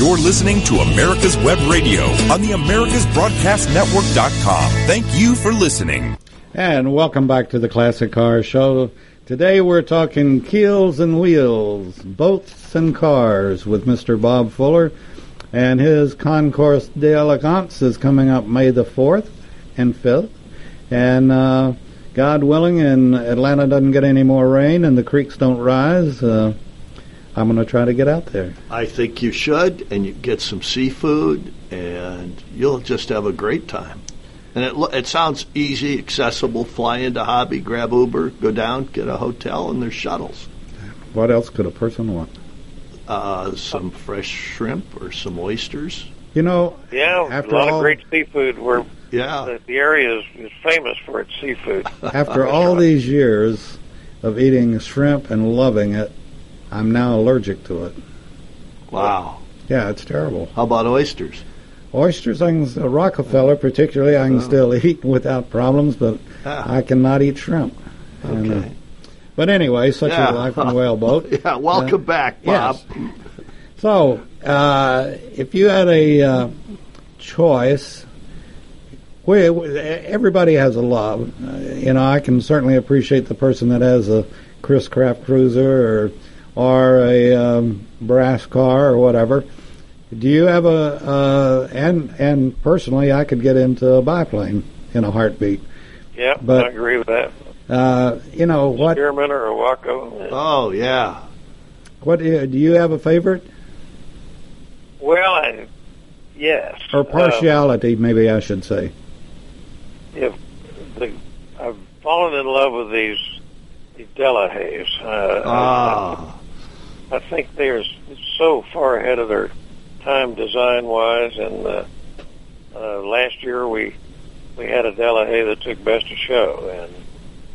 You're listening to America's Web Radio on the AmericasBroadcastNetwork.com. Thank you for listening. And welcome back to the Classic Car Show. Today we're talking keels and wheels, boats and cars with Mr. Bob Fuller. And his Concours d'Elegance is coming up May the 4th and 5th. And uh, God willing, and Atlanta doesn't get any more rain and the creeks don't rise, uh, I'm going to try to get out there. I think you should, and you get some seafood, and you'll just have a great time. And it it sounds easy, accessible. Fly into Hobby, grab Uber, go down, get a hotel, and there's shuttles. What else could a person want? Uh, some fresh shrimp or some oysters. You know, Yeah, After a lot all- of great seafood. Where Yeah, the, the area is, is famous for its seafood. after all these years of eating shrimp and loving it, I'm now allergic to it. wow. Yeah, it's terrible. How about oysters? Oysters, I can, uh, Rockefeller particularly, I can still eat without problems, but Ah, I cannot eat shrimp. And, uh, okay. but anyway, such Yeah. a life on a whaleboat. Yeah, welcome back, Bob. Yes. So, uh, if you had a uh, choice, we, everybody has a love. Uh, you know, I can certainly appreciate the person that has a Chris Craft cruiser or or a um, brass car or whatever. Do you have a uh, and and personally, I could get into a biplane in a heartbeat. Yeah, But- I agree with that. Uh, you know what? Stearman or a Waco. Oh yeah. What do you, have a favorite Well, I, yes. or partiality? maybe I should say. Uh, if the, I've fallen in love with these these Delahaye's. Uh, Ah, I, think they're so far ahead of their time design wise. And uh, uh, last year we we had a Delahaye that took best of show, and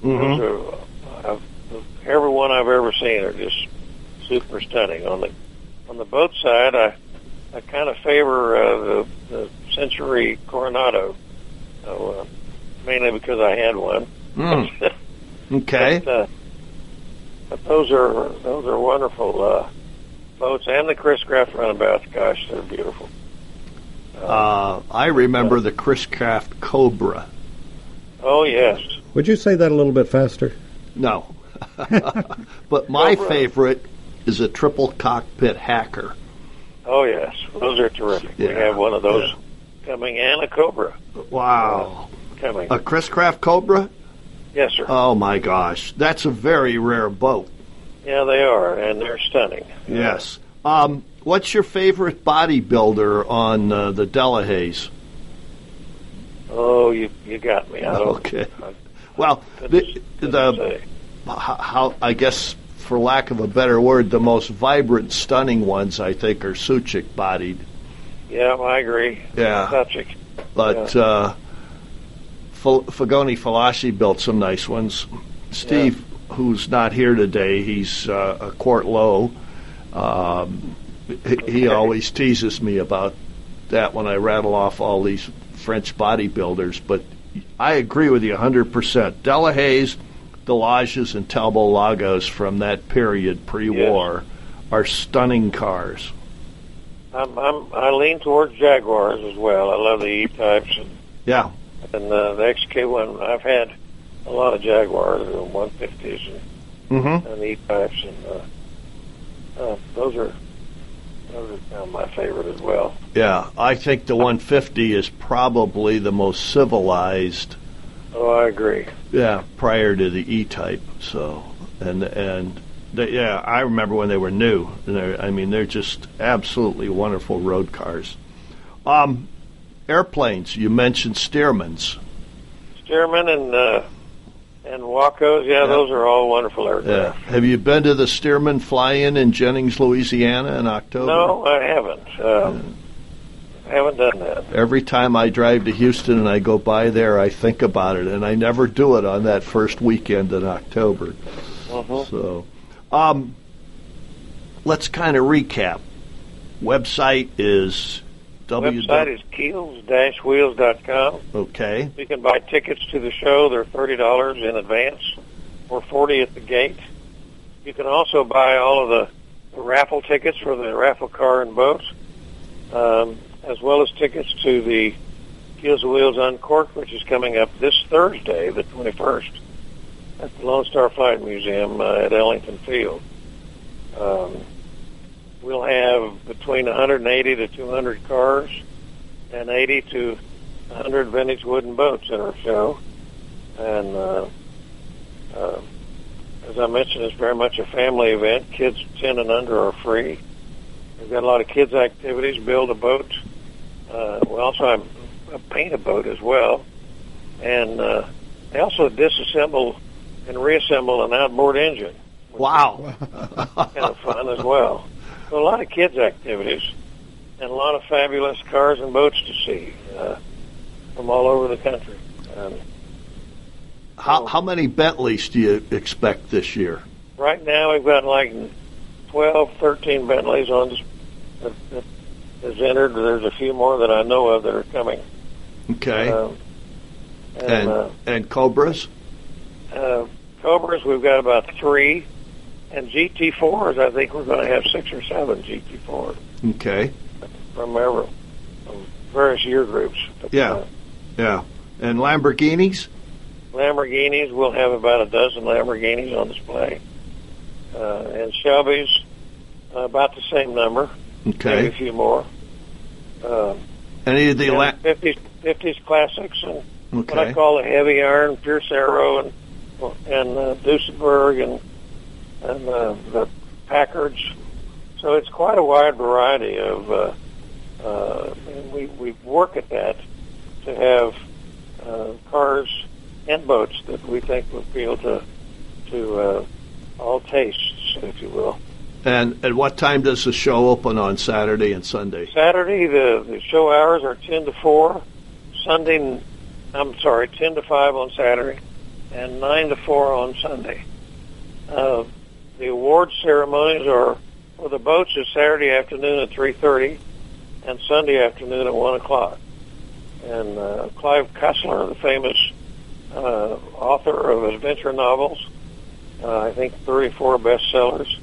mhm. those are, I've, every one I've ever seen are just super stunning. On the on the boat side, I I kind of favor uh, the the Century Coronado, so, uh, mainly because I had one. Mm, okay. But, uh, but those are those are wonderful uh, boats, and the Chris Craft runabouts. Gosh, they're beautiful. Uh, I remember the Chris Craft Cobra. Oh yes, Would you say that a little bit faster? No, but my Cobra. favorite is a triple cockpit hacker. oh yes, those are terrific. We have one of those yeah. coming, and a Cobra Wow, coming. a Chris Craft Cobra. Yes, sir. Oh my gosh, that's a very rare boat. Yeah, they are, and they're stunning. Yes. Um, what's your favorite bodybuilder on uh, the Delahaye's? Oh, you you got me. I. Okay. I Well, couldn't- the, the how I guess for lack of a better word, the most vibrant, stunning ones I think are Saoutchik bodied. Yeah, I agree. Yeah. Saoutchik. But uh, F- Figoni Falaschi built some nice ones. Steve, who's not here today, he's uh, a quart low. Um, he, he always teases me about that when I rattle off all these French bodybuilders. But I agree with you 100%. Delahaye's, Delages, and Talbot Lagos from that period pre-war are stunning cars. I'm, I'm I lean towards Jaguars as well. I love the E types Yeah. And uh, the XK one. I've had a lot of Jaguars, the 150s and, Mm-hmm. and E types, and uh, uh, those are those are kind of my favorite as well. Yeah, I think the 150 is probably the most civilized. Oh, I agree. Yeah, prior to the E-type. So, and and they, yeah, I remember when they were new. I mean, they're just absolutely wonderful road cars. Um, airplanes. You mentioned Stearmans. Stearman and uh, and Wacos. Yeah, Yeah. those are all wonderful Yeah. aircraft. Have you been to the Stearman fly-in in Jennings, Louisiana, in October? No, I haven't. Uh, haven't done that. Every time I drive to Houston and I go by there, I think about it, and I never do it on that first weekend in October. Mhm. So, um, let's kind of recap. Website is Website is keels-wheels.com. okay. You can buy tickets to the show. They're thirty dollars in advance, or forty at the gate. You can also buy all of the, the raffle tickets for the raffle car and boats. um, as well as tickets to the Keels and Wheels Uncorked, which is coming up this Thursday, the 21st, at the Lone Star Flight Museum uh, at Ellington Field. Um, we'll have between 180 to 200 cars and 80 to 100 vintage wooden boats in our show. And uh, uh, as I mentioned, it's very much a family event. Kids 10 and under are free. We've got a lot of kids' activities, build a boat. Uh, we also have a paint a boat as well. And uh, they also disassemble and reassemble an outboard engine. Wow. kind of fun as well. So a lot of kids' activities and a lot of fabulous cars and boats to see uh, from all over the country. Um, How, how many Bentleys do you expect this year? right now we've got like 12, 13 Bentleys on this, that, that is entered. There's a few more that I know of that are coming. Okay. Um, and and uh, and Cobras? uh, Cobras, we've got about three. And GT40s, I think we're going to have six or seven GT40s Okay. from, ever, from various year groups. Yeah. uh, Yeah. And Lamborghinis? Lamborghinis, we'll have about a dozen Lamborghinis on display. Uh, and Shelby's, uh, about the same number, Okay. maybe a few more. Uh, Any of the la- 50s, 50s classics and what I call the heavy iron, Pierce Arrow and and uh, Duesenberg and and uh, the Packards. So it's quite a wide variety of. Uh, uh, and we we work at that to have uh, cars and boats that we think will appeal to to uh, all tastes, if you will. And at what time does the show open on Saturday and Sunday? Saturday, the, the show hours are 10 to 4. Sunday, I'm sorry, 10 to 5 on Saturday, and 9 to 4 on Sunday. Uh, the award ceremonies are for the boats is Saturday afternoon at 3.30 and Sunday afternoon at 1 o'clock. And uh, Clive Cussler, the famous uh, author of adventure novels, uh, I think 34 bestsellers,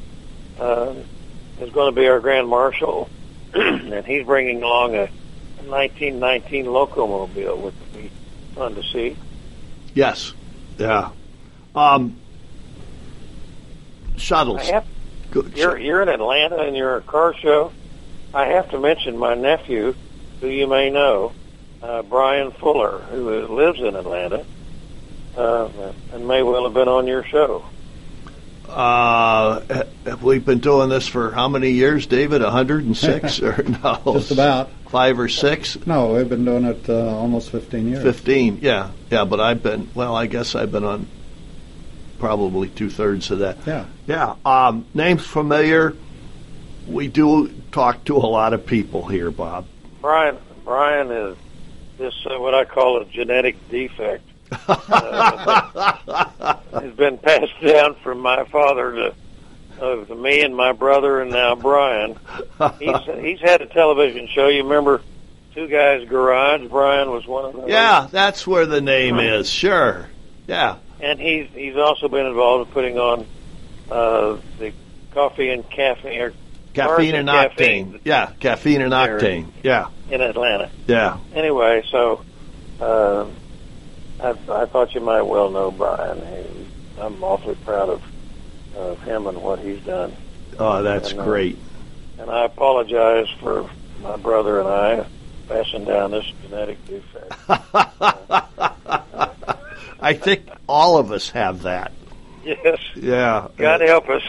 uh, is going to be our grand marshal, and he's bringing along a, a 1919 locomobile, which will be fun to see. Yes. Yeah. Um, shuttles. Have, Good. you're you're in Atlanta and you're a car show. I have to mention my nephew, who you may know, uh, Brian Fuller, who lives in Atlanta, uh, and may well have been on your show. Uh, have we been doing this for how many years, David? 106 or no? Just about. Five or six? No, we've been doing it uh, almost 15 years. 15, yeah. Yeah, but I've been, well, I guess I've been on probably two thirds of that. Yeah. Yeah. Um, names familiar. We do talk to a lot of people here, Bob. Brian Brian is this uh, what I call a genetic defect. Uh, has been passed down from my father to uh, to me and my brother, and now Brian. He's he's had a television show. You remember Two Guys Garage? Brian was one of them. Yeah, that's where the name is. Sure. Yeah. And he's he's also been involved in putting on uh, the coffee and caffeine or Caffeine and Cars octane. Yeah, caffeine and octane. Yeah, in Atlanta. yeah. anyway, so uh, I, I thought you might well know Brian. He, I'm awfully proud of, of him and what he's done. Oh, that's And, uh, great. And I apologize for my brother and I passing down this genetic defect. I think all of us have that. yes, Yeah. God help us.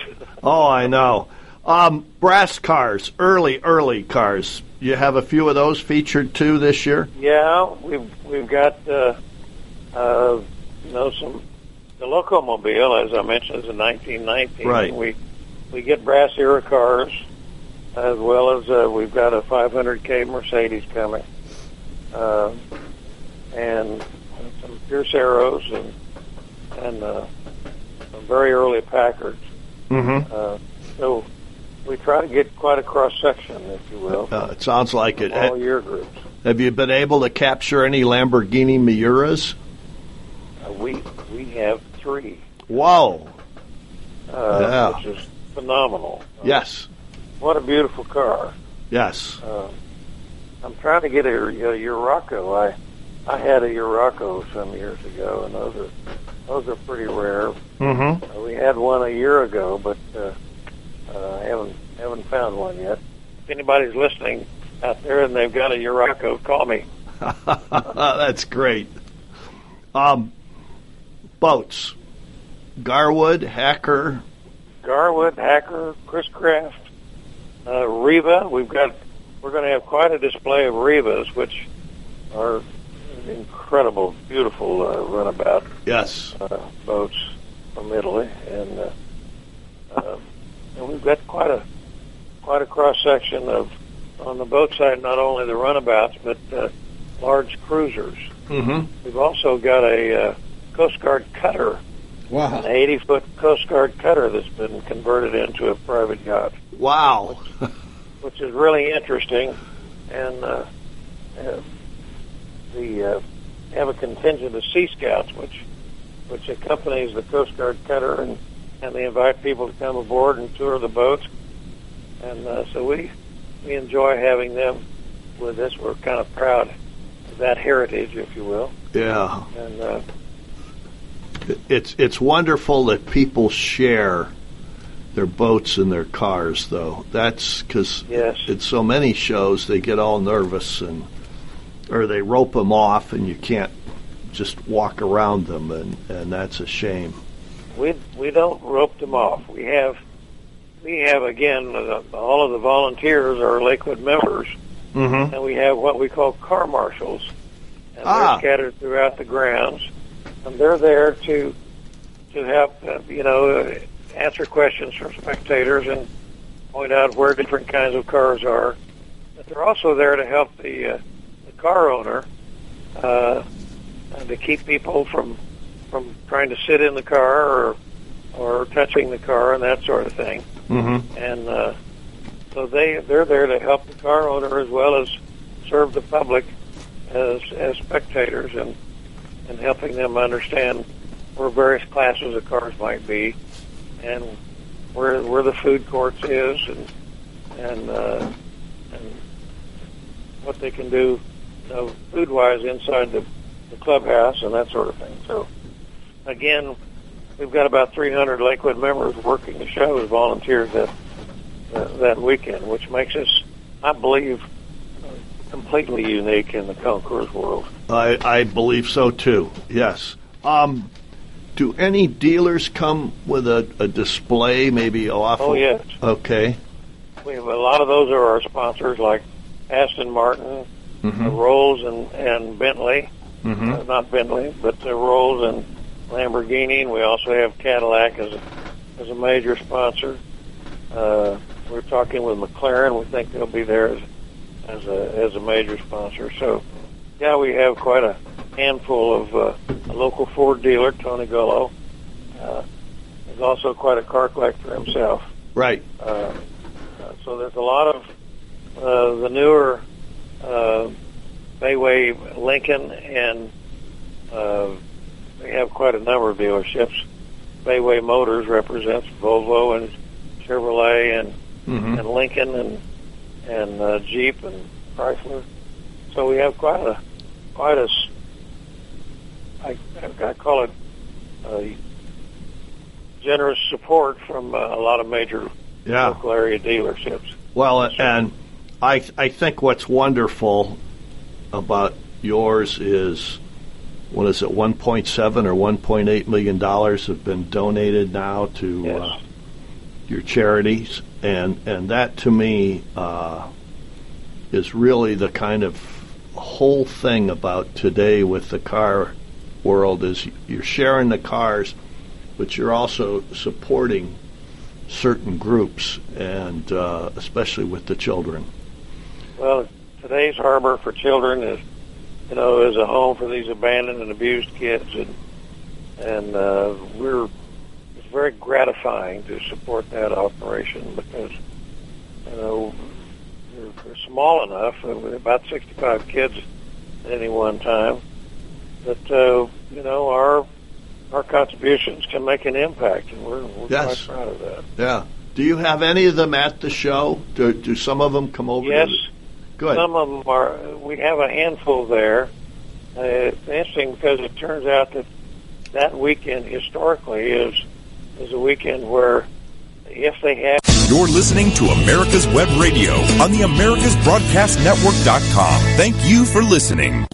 Oh, I know. Um, brass cars, early, early cars. You have a few of those featured too this year. Yeah, we've we've got uh, uh, you know some the locomobile, as I mentioned, is a 1919. Right. We we get brass era cars, as well as uh, we've got a 500k Mercedes coming, uh, and some Pierce Arrows and and uh, some very early Packards. Mm-hmm. Uh, so we try to get quite a cross section, if you will, Uh, it sounds like it. all year groups. Have you been able to capture any Lamborghini Miuras? Uh, we we have three. Whoa! uh, Yeah. which is phenomenal. Uh, Yes, What a beautiful car. yes. Uh, I'm trying to get a, a Urraco. I I had a Urraco some years ago, and those are those are pretty rare. Mm-hmm. Uh, we had one a year ago, but uh, uh, I haven't haven't found one yet. If anybody's listening out there and they've got a Urraco, call me. That's great. Um, boats. Garwood, Hacker. Garwood, Hacker, Chris Craft, uh, Riva. We've got we're going to have quite a display of Rivas, which are incredible, beautiful uh, runabout Yes. uh, boats from Italy, and uh, uh, and we've got quite a quite a cross section of on the boat side, not only the runabouts but uh, large cruisers. Mm-hmm. We've also got a uh, Coast Guard cutter, Wow. an 80 foot Coast Guard cutter that's been converted into a private yacht, Wow. which is really interesting. And uh, uh, the uh, have a contingent of Sea Scouts, which which accompanies the Coast Guard cutter, and and they invite people to come aboard and tour the boats. And uh, so we we enjoy having them with us. We're kind of proud of that heritage, if you will. yeah. And uh, It's it's wonderful that people share their boats and their cars, though. That's because yes, it's so many shows they get all nervous and or they rope them off and you can't just walk around them and and that's a shame. we we don't rope them off. We have we have again all of the volunteers are Lakewood members, Mm-hmm. and we have what we call car marshals, and Ah. they're scattered throughout the grounds, and they're there to to help uh, you know uh, answer questions from spectators and point out where different kinds of cars are. But they're also there to help the uh, the car owner uh, and to keep people from from trying to sit in the car or or touching the car and that sort of thing Mm-hmm. and uh, so they they're there to help the car owner as well as serve the public as as spectators and and helping them understand where various classes of cars might be and where where the food courts is and and uh, and what they can do you know, food wise inside the, the clubhouse and that sort of thing. So again, we've got about 300 Lakewood members working the show as volunteers that that, that weekend, which makes us, I believe, uh, completely unique in the concours world. I I believe so too. Yes. Um, do any dealers come with a, a display? Maybe off. Oh of- yes, Okay. we have a lot of those are our sponsors, like Aston Martin, Mm-hmm. Rolls, and and Bentley. Mm-hmm. Uh, not Bentley, but uh, Rolls and Lamborghini. And we also have Cadillac as a, as a major sponsor. Uh, we're talking with McLaren. We think they'll be there as, as a as a major sponsor. So, yeah, we have quite a handful of uh, a local Ford dealer, Tony Gullo. Uh, is also quite a car collector himself. Right. Uh, uh, so there's a lot of uh, the newer uh, Bayway Lincoln, and uh, we have quite a number of dealerships. Bayway Motors represents Volvo and Chevrolet and, Mm-hmm. and Lincoln and and uh, Jeep and Chrysler. So we have quite a quite a I, I call it uh, generous support from uh, a lot of major Yeah. local area dealerships. Well, and I I think what's wonderful about yours is what is it, 1.7 or 1.8 million dollars have been donated now to Yes. uh, your charities, and and that to me uh, is really the kind of whole thing about today with the car world is you're sharing the cars, but you're also supporting certain groups, and uh, especially with the children. Well, today's harbor for children is, you know, is a home for these abandoned and abused kids, and and uh, we're it's very gratifying to support that operation because you know we're, we're small enough, uh, with about 65 kids at any one time, that uh, you know our our contributions can make an impact, and we're, we're Yes. quite proud of that. Yeah. Do you have any of them at the show? Do, do some of them come over? Yes, To Good. Some of them are. We have a handful there. Uh, it's interesting because it turns out that that weekend historically is is a weekend where if they have. You're listening to America's Web Radio on the AmericasBroadcastNetwork.com. Thank you for listening.